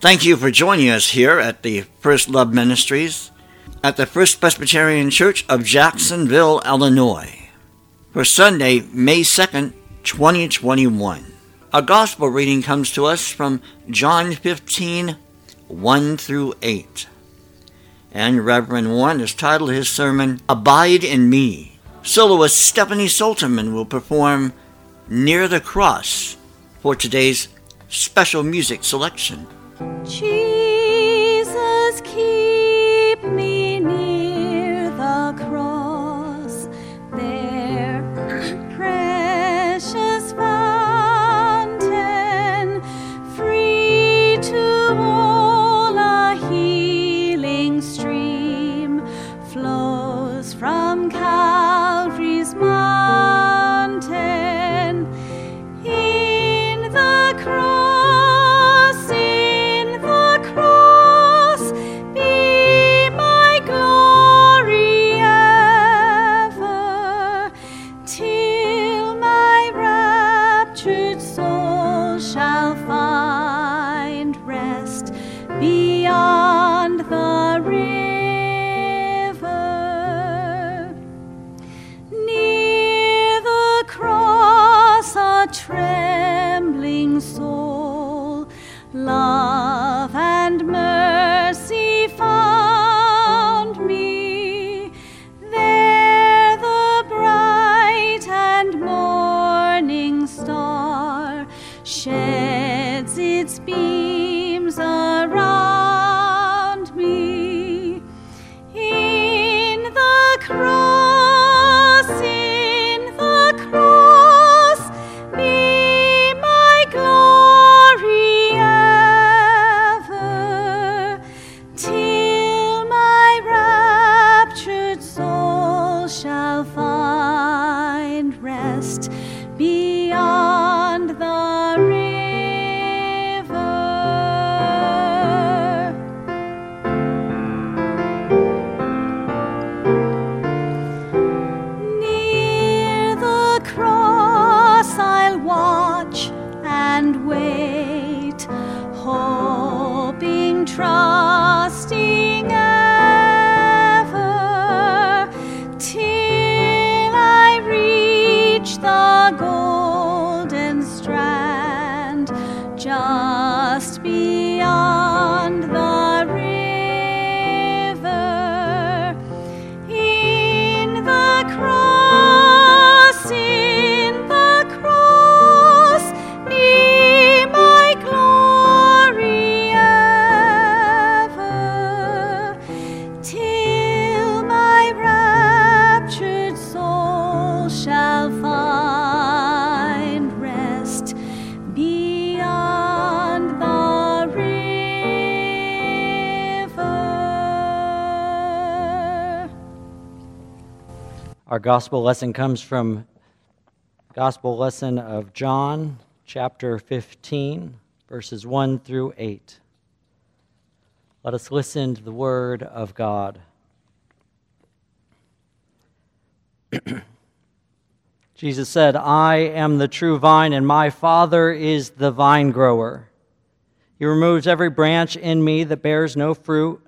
Thank you for joining us here at the First Love Ministries at the First Presbyterian Church of Jacksonville, Illinois, for Sunday, May 2nd, 2021. Our gospel reading comes to us from John 15, 1 through 8. And Reverend Warren has titled his sermon, Abide in Me. Soloist Stephanie Solterman will perform Near the Cross for today's special music selection. Jesus, 看。浪。Find rest gospel lesson comes from gospel lesson of John chapter 15 verses 1 through 8. Let us listen to the word of God. Jesus said, I am the true vine, and my Father is the vine grower. He removes every branch in me that bears no fruit.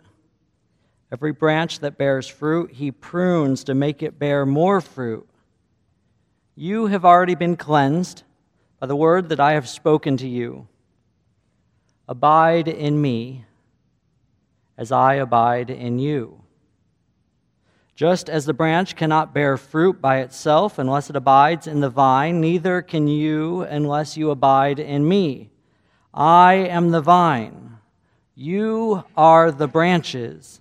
Every branch that bears fruit, he prunes to make it bear more fruit. You have already been cleansed by the word that I have spoken to you. Abide in me as I abide in you. Just as the branch cannot bear fruit by itself unless it abides in the vine, neither can you unless you abide in me. I am the vine, you are the branches.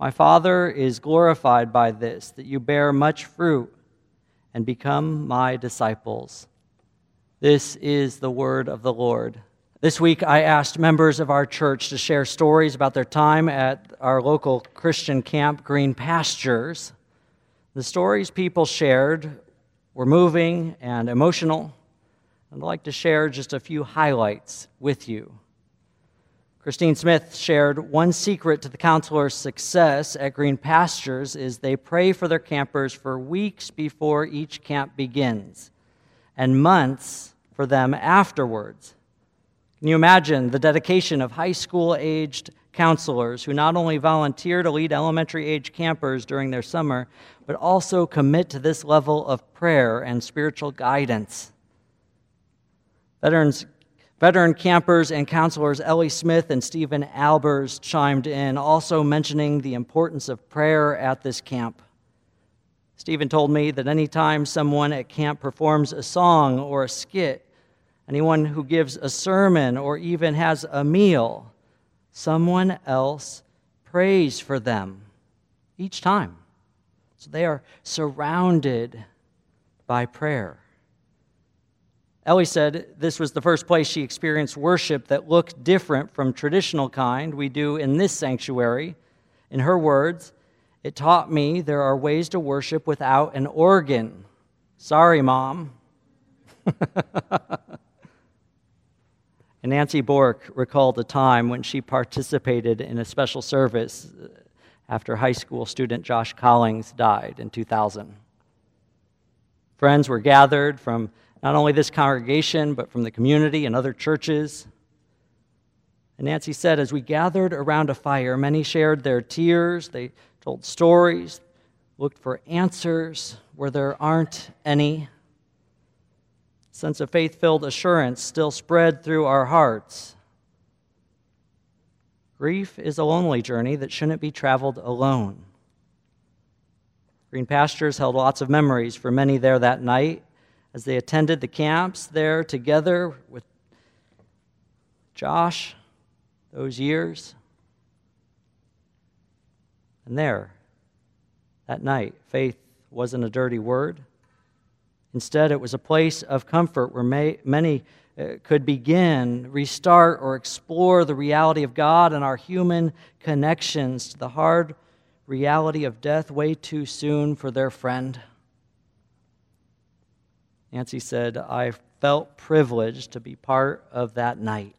My Father is glorified by this, that you bear much fruit and become my disciples. This is the word of the Lord. This week, I asked members of our church to share stories about their time at our local Christian camp, Green Pastures. The stories people shared were moving and emotional. I'd like to share just a few highlights with you. Christine Smith shared one secret to the counselor's success at Green Pastures is they pray for their campers for weeks before each camp begins and months for them afterwards. Can you imagine the dedication of high school aged counselors who not only volunteer to lead elementary age campers during their summer, but also commit to this level of prayer and spiritual guidance? Veterans, veteran campers and counselors Ellie Smith and Stephen Albers chimed in, also mentioning the importance of prayer at this camp. Stephen told me that anytime someone at camp performs a song or a skit, anyone who gives a sermon or even has a meal, someone else prays for them each time. So they are surrounded by prayer. Ellie said this was the first place she experienced worship that looked different from traditional kind we do in this sanctuary. In her words, it taught me there are ways to worship without an organ. Sorry, Mom. and Nancy Bork recalled a time when she participated in a special service uh, after high school student Josh Collings died in 2000. Friends were gathered from not only this congregation, but from the community and other churches. And Nancy said, as we gathered around a fire, many shared their tears, they told stories, looked for answers where there aren't any. sense of faith filled assurance still spread through our hearts. Grief is a lonely journey that shouldn't be traveled alone. Green Pastures held lots of memories for many there that night as they attended the camps there together with Josh those years. And there, that night, faith wasn't a dirty word. Instead, it was a place of comfort where may, many uh, could begin, restart, or explore the reality of God and our human connections to the hard reality of death way too soon for their friend. Nancy said, I felt privileged to be part of that night.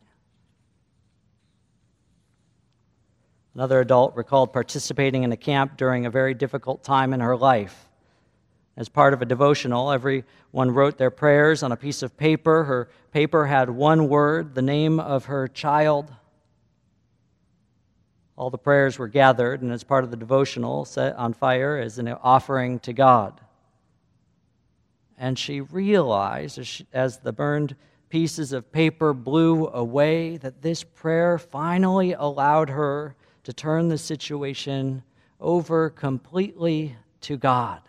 Another adult recalled participating in a camp during a very difficult time in her life. As part of a devotional, everyone wrote their prayers on a piece of paper. Her paper had one word, the name of her child. All the prayers were gathered, and as part of the devotional, set on fire as an offering to God and she realized as, she, as, the burned pieces of paper blew away that this prayer finally allowed her to turn the situation over completely to God.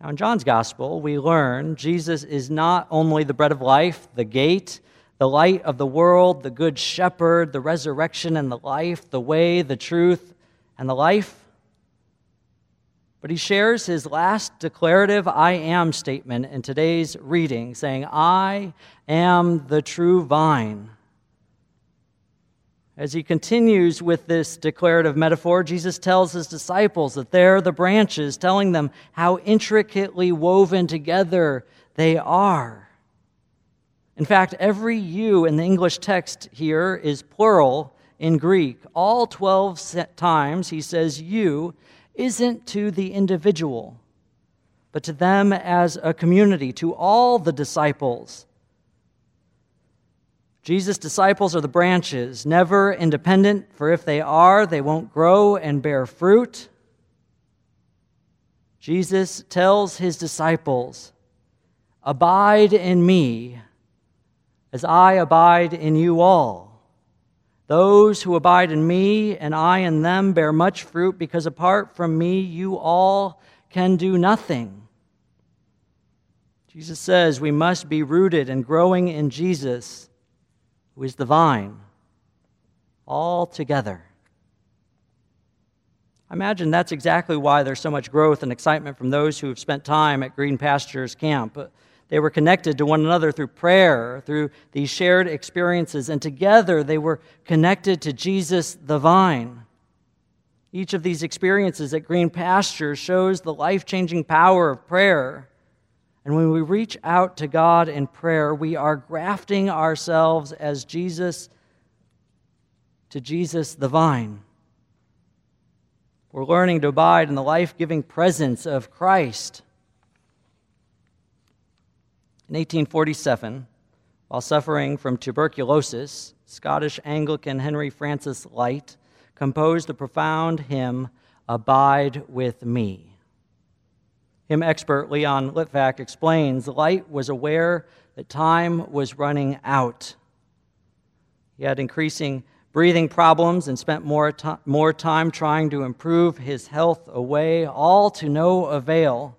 Now, in John's gospel, we learn Jesus is not only the bread of life, the gate, the light of the world, the good shepherd, the resurrection and the life, the way, the truth, and the life. But he shares his last declarative I am statement in today's reading, saying, I am the true vine. As he continues with this declarative metaphor, Jesus tells his disciples that they're the branches, telling them how intricately woven together they are. In fact, every you in the English text here is plural in Greek. All 12 times he says you isn't to the individual, but to them as a community, to all the disciples. Jesus' disciples are the branches, never independent, for if they are, they won't grow and bear fruit. Jesus tells his disciples, Abide in me as I abide in you all. Those who abide in me and I in them bear much fruit, because apart from me, you all can do nothing. Jesus says we must be rooted and growing in Jesus, who is the vine, all together. I imagine that's exactly why there's so much growth and excitement from those who have spent time at Green Pastures Camp. They were connected to one another through prayer, through these shared experiences, and together they were connected to Jesus the vine. Each of these experiences at Green Pasture shows the life changing power of prayer. And when we reach out to God in prayer, we are grafting ourselves as Jesus to Jesus the vine. We're learning to abide in the life giving presence of Christ. In 1847, while suffering from tuberculosis, Scottish Anglican Henry Francis Lyte composed the profound hymn, Abide with Me. Hymn expert Leon Litvak explains Lyte was aware that time was running out. He had increasing breathing problems and spent more, more time trying to improve his health away, all to no avail.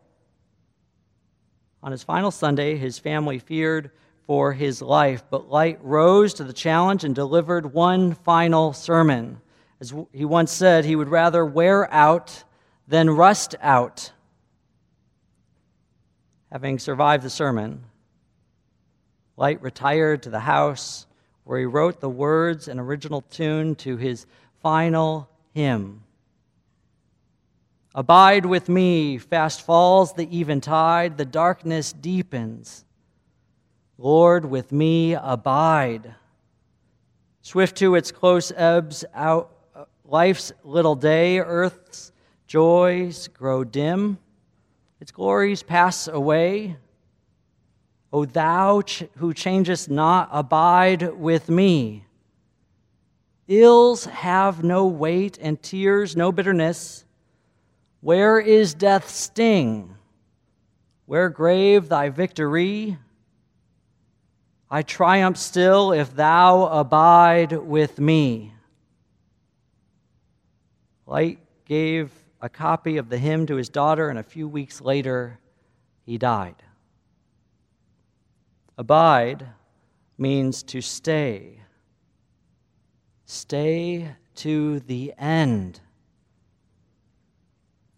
On his final Sunday, his family feared for his life, but Lyte rose to the challenge and delivered one final sermon. As he once said, he would rather wear out than rust out. Having survived the sermon, Lyte retired to the house where he wrote the words and original tune to his final hymn. Abide with me, fast falls the eventide, the darkness deepens. Lord, with me abide. Swift to its close ebbs out uh, life's little day, earth's joys grow dim, its glories pass away. O thou ch- who changest not, abide with me. Ills have no weight, and tears no bitterness. Where is death's sting? Where grave thy victory? I triumph still if thou abide with me. Lyte gave a copy of the hymn to his daughter, and a few weeks later, he died. Abide means to stay. Stay to the end.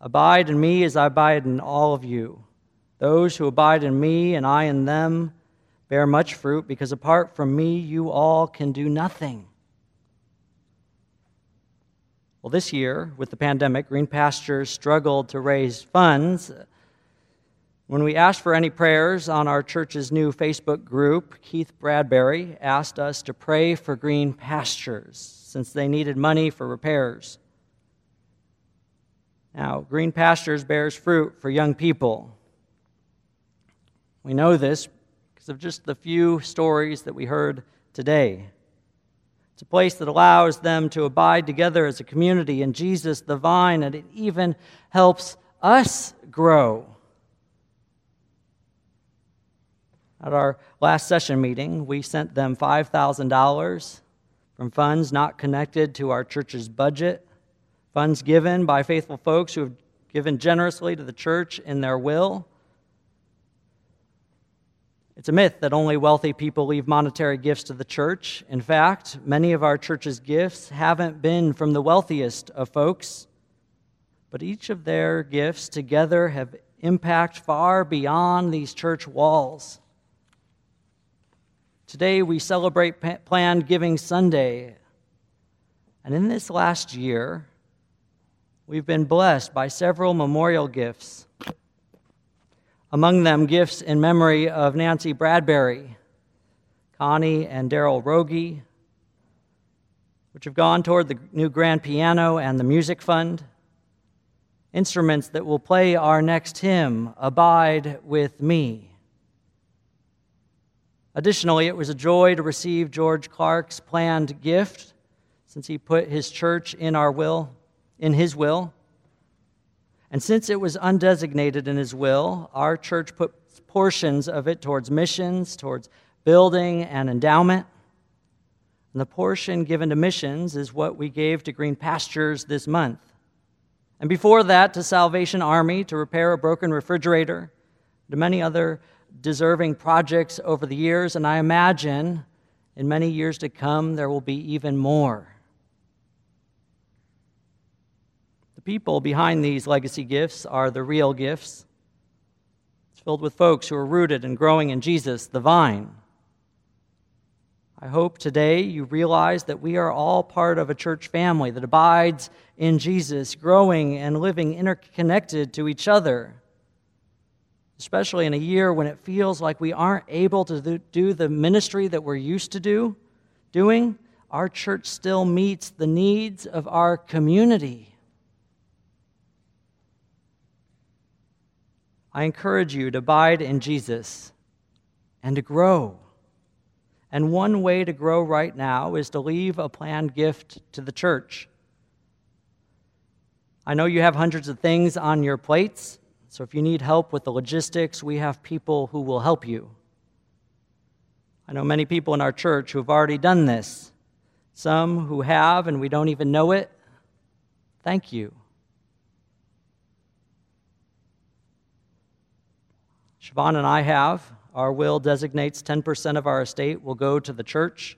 Abide in me as I abide in all of you. Those who abide in me and I in them bear much fruit, because apart from me, you all can do nothing. Well, this year, with the pandemic, Green Pastures struggled to raise funds when we asked for any prayers on our church's new Facebook group, Keith Bradbury asked us to pray for green pastures since they needed money for repairs. Now, green pastures bears fruit for young people. We know this because of just the few stories that we heard today. It's a place that allows them to abide together as a community in Jesus, the vine, and it even helps us grow. At our last session meeting, we sent them $5,000 from funds not connected to our church's budget, funds given by faithful folks who have given generously to the church in their will. It's a myth that only wealthy people leave monetary gifts to the church. In fact, many of our church's gifts haven't been from the wealthiest of folks, but each of their gifts together have impact far beyond these church walls. Today we celebrate Planned Giving Sunday. And in this last year, we've been blessed by several memorial gifts. Among them, gifts in memory of Nancy Bradbury, Connie and Daryl Rogie, which have gone toward the new grand piano and the music fund. Instruments that will play our next hymn, Abide with Me. Additionally, it was a joy to receive George Clark's planned gift since he put his church in our will, in his will. And since it was undesignated in his will, our church put portions of it towards missions, towards building and endowment. And the portion given to missions is what we gave to Green Pastures this month. And before that, to Salvation Army to repair a broken refrigerator, to many other deserving projects over the years, and I imagine in many years to come there will be even more. The people behind these legacy gifts are the real gifts. It's filled with folks who are rooted and growing in Jesus, the vine. I hope today you realize that we are all part of a church family that abides in Jesus, growing and living interconnected to each other. Especially in a year when it feels like we aren't able to do the ministry that we're used to do, doing, our church still meets the needs of our community. I encourage you to abide in Jesus and to grow. And one way to grow right now is to leave a planned gift to the church. I know you have hundreds of things on your plates, so if you need help with the logistics, we have people who will help you. I know many people in our church who have already done this, some who have and we don't even know it. Thank you. Siobhan and I have. Our will designates 10% of our estate will go to the church.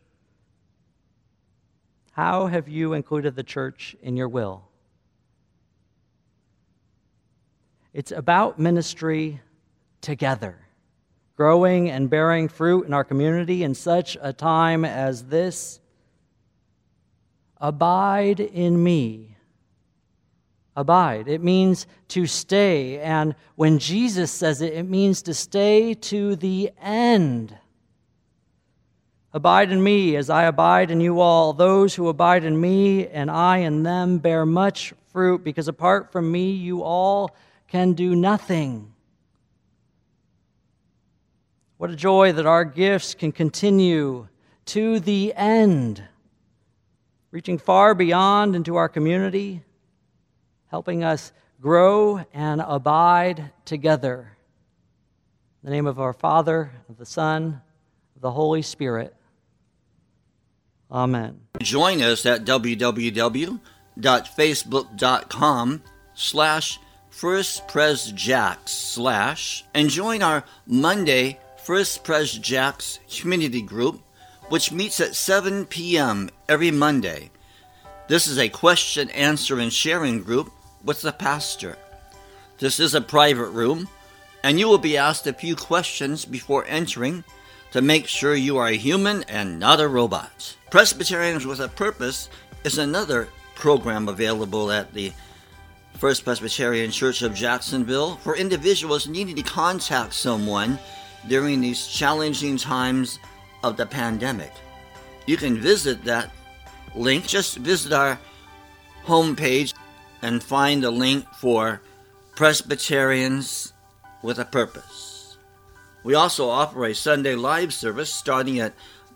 How have you included the church in your will? It's about ministry together, growing and bearing fruit in our community in such a time as this. Abide in me abide. It means to stay. And when Jesus says it, it means to stay to the end. Abide in me as I abide in you all. Those who abide in me and I in them bear much fruit, because apart from me, you all can do nothing. What a joy that our gifts can continue to the end, reaching far beyond into our community helping us grow and abide together. In the name of our Father, of the Son, of the Holy Spirit. Amen. Join us at www.facebook.com slash First slash and join our Monday First Pres Jacks community group, which meets at 7 p.m. every Monday. This is a question, answer, and sharing group with the pastor. This is a private room, and you will be asked a few questions before entering to make sure you are a human and not a robot. Presbyterians with a Purpose is another program available at the First Presbyterian Church of Jacksonville for individuals needing to contact someone during these challenging times of the pandemic. You can visit that link, just visit our homepage and find a link for Presbyterians with a Purpose. We also offer a Sunday live service starting at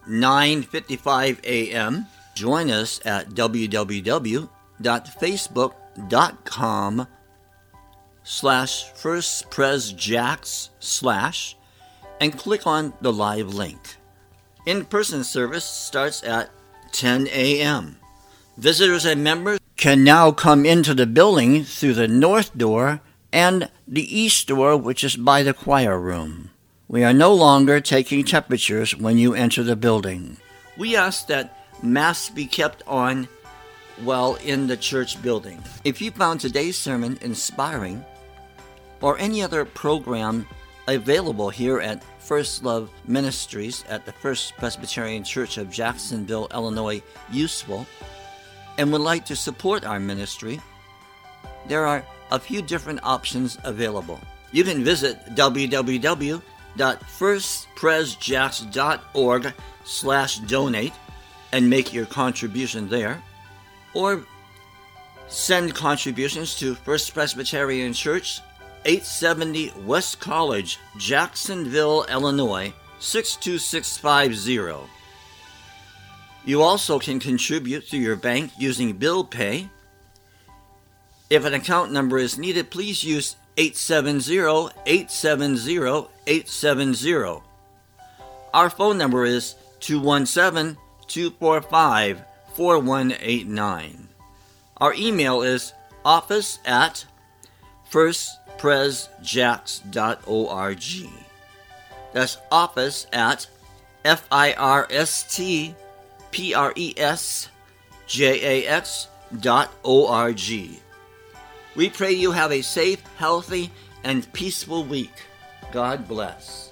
9:55 a.m. Join us at www.facebook.com slash firstpresjacks slash and click on the live link. In-person service starts at 10 a.m. Visitors and members can now come into the building through the north door and the east door, which is by the choir room. We are no longer taking temperatures when you enter the building. We ask that masks be kept on while in the church building. If you found today's sermon inspiring or any other program available here at First Love Ministries at the First Presbyterian Church of Jacksonville, Illinois, useful, and would like to support our ministry, there are a few different options available. You can visit www.firstpresjacks.org slash donate and make your contribution there, or send contributions to First Presbyterian Church, 870 West College, Jacksonville, Illinois, 62650. You also can contribute through your bank using Bill Pay. If an account number is needed, please use 870 870 870. Our phone number is 217 245 4189. Our email is office at firstpresjacks.org. That's office at F I R S T P R E S J A X dot O R G. We pray you have a safe, healthy, and peaceful week. God bless.